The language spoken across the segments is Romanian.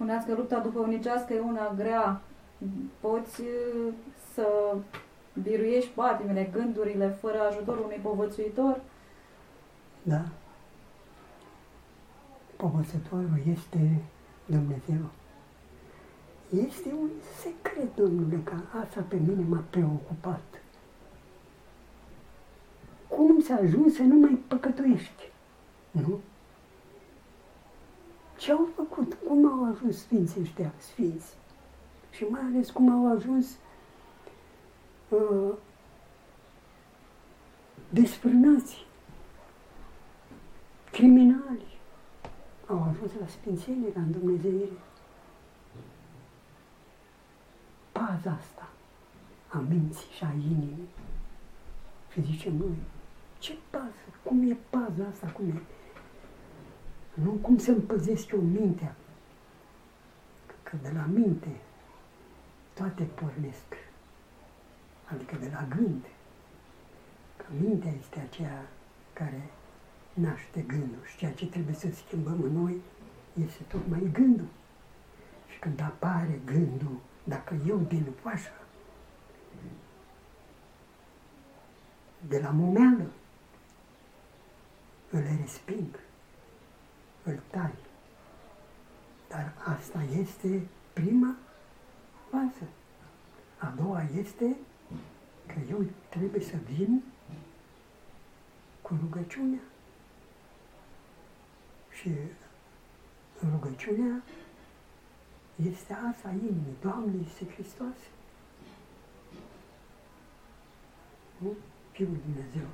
Spuneați că lupta duhovnicească e una grea. Poți uh, să biruiești patimile, gândurile, fără ajutorul unui povățuitor? Da. Povățătorul este Dumnezeu. Este un secret, domnule, că asta pe mine m-a preocupat. Cum să ajungi să nu mai păcătuiești? Nu? Ce au făcut? Cum au ajuns sfinții ăștia, sfinți? Și mai ales cum au ajuns uh, desfrânați, criminali. Au ajuns la sfințenie, la Dumnezeire. Paza asta a minții și a inimii. Și zicem noi, ce pază? Cum e paza asta? Cum e? Nu cum să-mi păzesc eu mintea. Că de la minte toate pornesc. Adică de la gând. Că mintea este aceea care naște gândul și ceea ce trebuie să schimbăm în noi este tocmai gândul. Și când apare gândul, dacă eu din fașă, de la momeală, îl resping îl tai. Dar asta este prima fază. A doua este că eu trebuie să vin cu rugăciunea. Și rugăciunea este asta inimii. Doamne, este Hristos. Nu? Fiul Dumnezeu,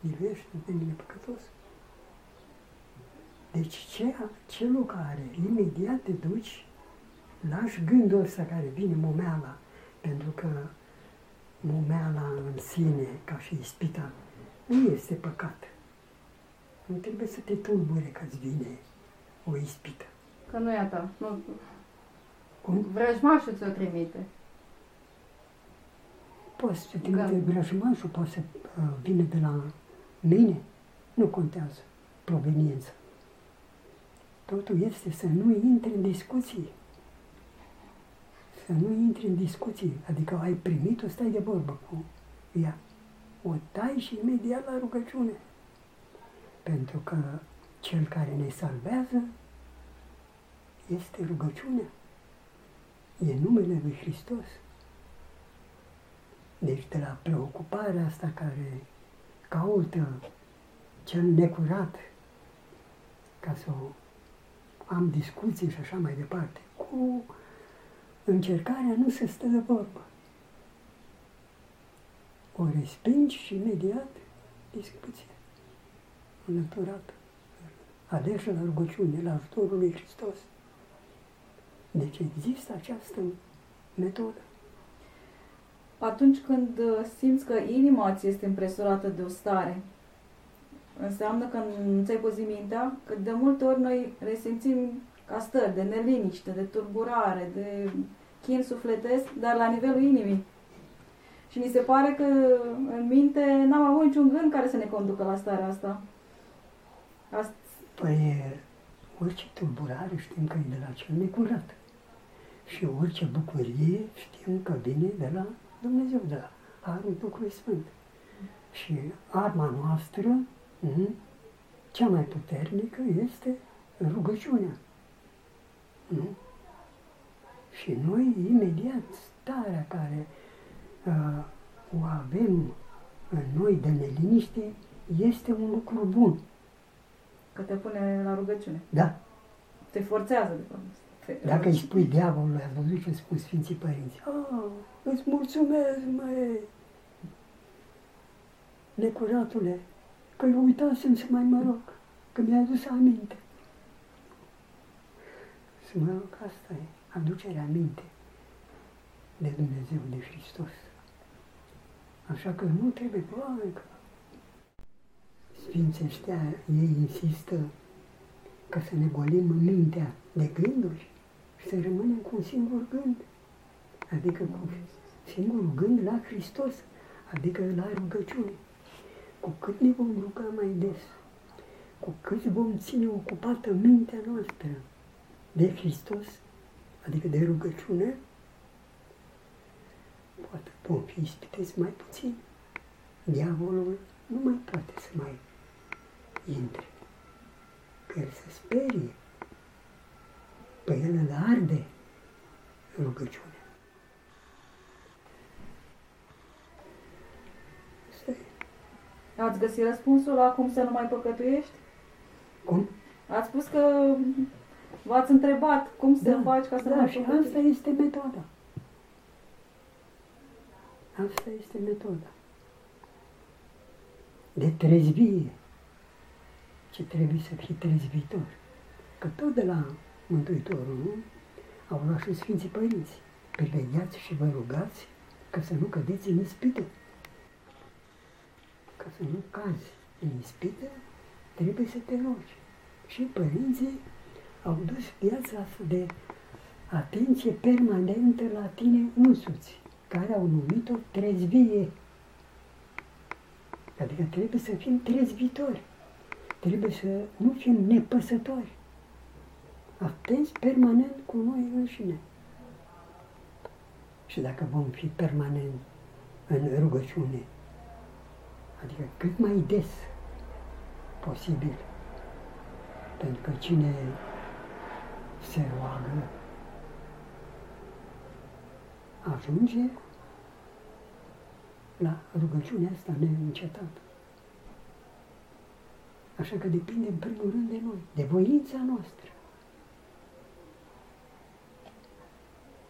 miluiește pe mine păcătos. Deci ce, ce loc are? Imediat te duci, lași gândul ăsta care vine momeala, pentru că momeala în sine, ca și ispita, nu este păcat. Nu trebuie să te tulbure că îți vine o ispită. Că nu e a ta. Nu. Cum? Vrăjmașul ți-o trimite. Poți să trimite vrăjmașul, poate să uh, vină de la mine. Nu contează proveniența. Totul este să nu intri în discuții. Să nu intri în discuții. Adică ai primit-o, stai de vorbă cu ea. O tai și imediat la rugăciune. Pentru că cel care ne salvează este rugăciunea. E numele lui Hristos. Deci de la preocuparea asta care caută cel necurat ca să o am discuții și așa mai departe, cu încercarea nu se stă de vorbă. O respingi și imediat discuție înlăturată. Adesea la rugăciune, la ajutorul lui Hristos. Deci există această metodă. Atunci când simți că inima ți este impresurată de o stare, înseamnă că nu ți-ai păzit mintea, că de multe ori noi resimțim ca stări de neliniște, de turburare, de chin sufletesc, dar la nivelul inimii. Și mi se pare că în minte n-am avut niciun gând care să ne conducă la starea asta. asta... Păi, orice tulburare știm că e de la cel necurat. Și orice bucurie știm că vine de la Dumnezeu, de la Harul Duhului Sfânt. Și arma noastră Mm-hmm. Cea mai puternică este rugăciunea. Nu? Și noi, imediat, starea care uh, o avem în noi de neliniște este un lucru bun. Că te pune la rugăciune. Da. Te forțează, de fapt. Dacă îi spui diavolului, ați văzut ce spun Sfinții Părinți? Ah, îți mulțumesc, mai necuratule, că eu uitasem să mai mă rog, că mi-a adus aminte. Să mă rog, asta e, aducerea aminte de Dumnezeu, de Hristos. Așa că nu trebuie că Sfinții ăștia, ei insistă ca să ne golim mintea de gânduri și să rămânem cu un singur gând. Adică cu singurul gând la Hristos, adică la rugăciune. Cu cât ne vom ruga mai des, cu cât vom ține ocupată mintea noastră de Hristos, adică de rugăciune, poate vom fi ispitiți mai puțin. Diavolul nu mai poate să mai intre. Că el se sperie. Pe el îl arde rugăciunea. Asta e. Ați găsit răspunsul la cum să nu mai păcătuiești? Cum? Ați spus că v-ați întrebat cum să Da, faci ca să nu da, mai și păcătuiești. asta este metoda. Asta este metoda. De trezvie. Ce trebuie să fii trezvitor. Că tot de la Mântuitorul, nu? Au luat și Sfinții Părinți. Privegheați și vă rugați ca să nu cădeți în ispită. Ca să nu cazi în ispită, trebuie să te rogi. Și părinții au dus viața asta de atenție permanentă la tine însuți, care au numit-o trezvie. Adică trebuie să fim trezvitori. Trebuie să nu fim nepăsători. Atenți permanent cu noi înșine. Și dacă vom fi permanent în rugăciune, adică cât mai des posibil, pentru că cine se roagă ajunge la rugăciunea asta neîncetată. Așa că depinde în primul rând de noi, de voința noastră.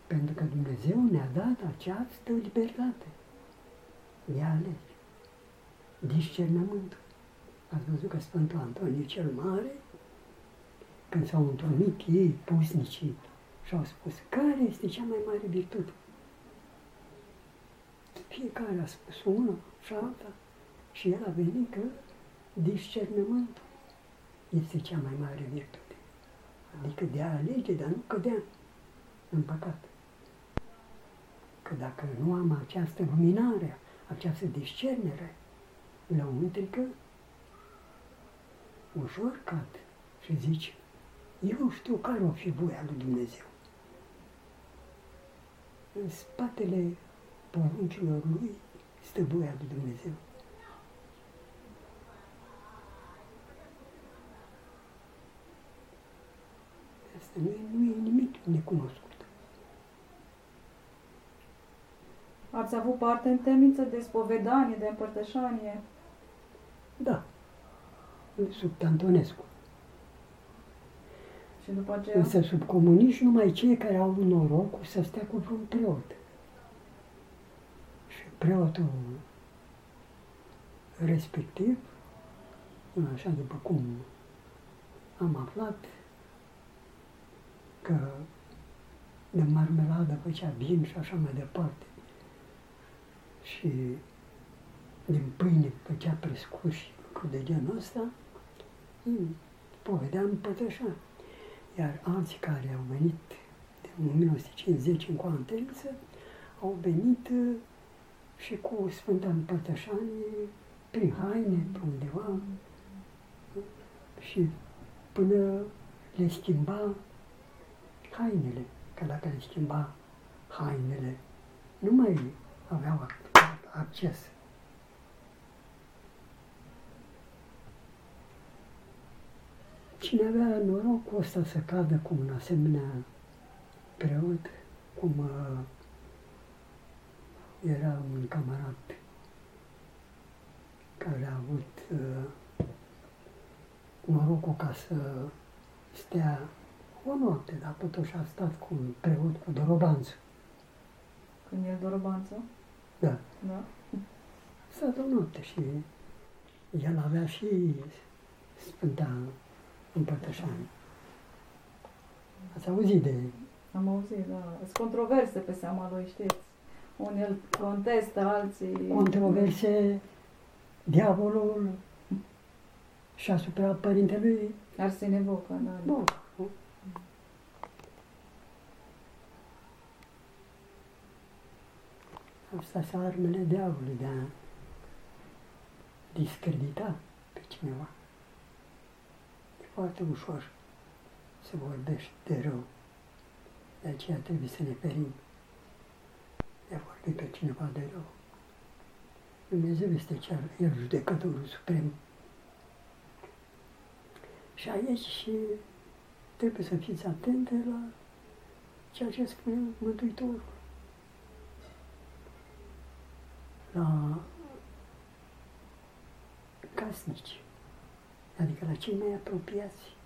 Pentru că Dumnezeu ne-a dat această libertate de a alege. Discernământul. Ați văzut că Sfântul Antonie cel Mare, când s-au întrunit ei, pusnicii, și au spus, care este cea mai mare virtute? Fiecare a spus una și alta și el a venit că discernământul este cea mai mare virtute. Adică de a alege, dar nu cădea în păcat. Că dacă nu am această luminare, această discernere lăuntrică, ușor cad și zici, eu știu care o fi voia lui Dumnezeu. În spatele poruncilor lui stă voia lui Dumnezeu. Asta nu e, nu e nimic necunoscut. Ați avut parte în temniță de spovedanie, de împărtășanie. Da, sub Antonescu. Și după aceea... Însă sub comuniști numai cei care au norocul să stea cu vreun preot. Și preotul respectiv, așa după cum am aflat, că de marmeladă făcea vin și așa mai departe. Și din pâine făcea prescuși lucruri de genul ăsta, îmi povedea împătășa. Iar alții care au venit de 1950 în coantență, au venit uh, și cu Sfânta Împărtășanie prin haine, pe undeva, și până le schimba hainele, că dacă le schimba hainele, nu mai aveau ac- acces. Cine avea norocul ăsta să cadă cu un asemenea preot, cum uh, era un camarat care a avut uh, norocul ca să stea o noapte, dar totuși a stat cu un preot cu dorobanță. Când e dorobanță. Da. Da? stat o noapte și el avea și Sfânta Împărtășanie. Ați auzit de... Am auzit, da. Sunt controverse pe seama lui, știți. Unii îl contestă, alții... controverse diavolul și asupra părintelui Arsene Boca, da. da. Bun. Asta sunt armele diavolului de a discredita pe cineva. E foarte ușor se vorbește de rău. De aceea trebuie să ne ferim de a vorbi pe cineva de rău. Dumnezeu este cel, El judecătorul suprem. Și aici și trebuie să fiți atente la ceea ce spune Mântuitorul. La casnici, adică la cei mai apropiați.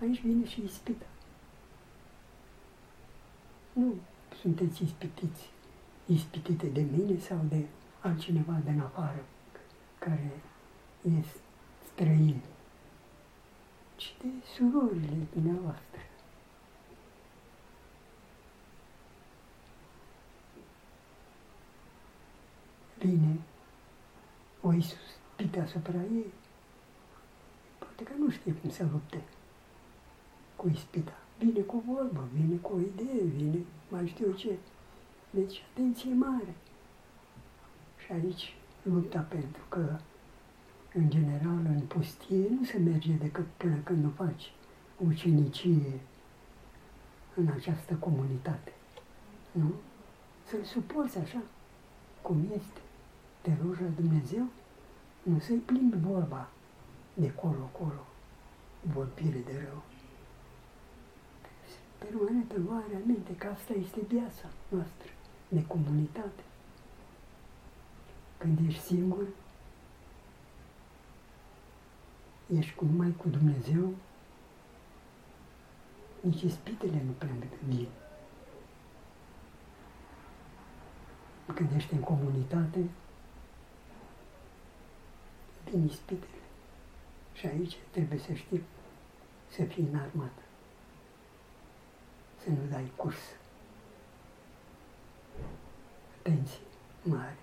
Aici vine și ispita. Nu sunteți ispitiți, ispitite de mine sau de altcineva din afară care este străin, ci de surorile dumneavoastră. Vine o ispite asupra ei, poate că nu știe cum să lupte cu ispita. Vine cu vorbă, vine cu o idee, vine mai știu ce. Deci atenție mare. Și aici lupta pentru că, în general, în pustie nu se merge decât până când nu faci ucenicie în această comunitate. Nu? Să-l suporți așa, cum este. Te rogi la Dumnezeu, nu să-i plimbi vorba de colo-colo, vorbire de rău. Permanent îl are aminte că asta este viața noastră de comunitate. Când ești singur, ești cu numai cu Dumnezeu, nici ispitele nu plâng de bine. Când ești în comunitate, vin ispitele. Și aici trebuie să știi să fii înarmat, să nu dai curs. Atenție mare.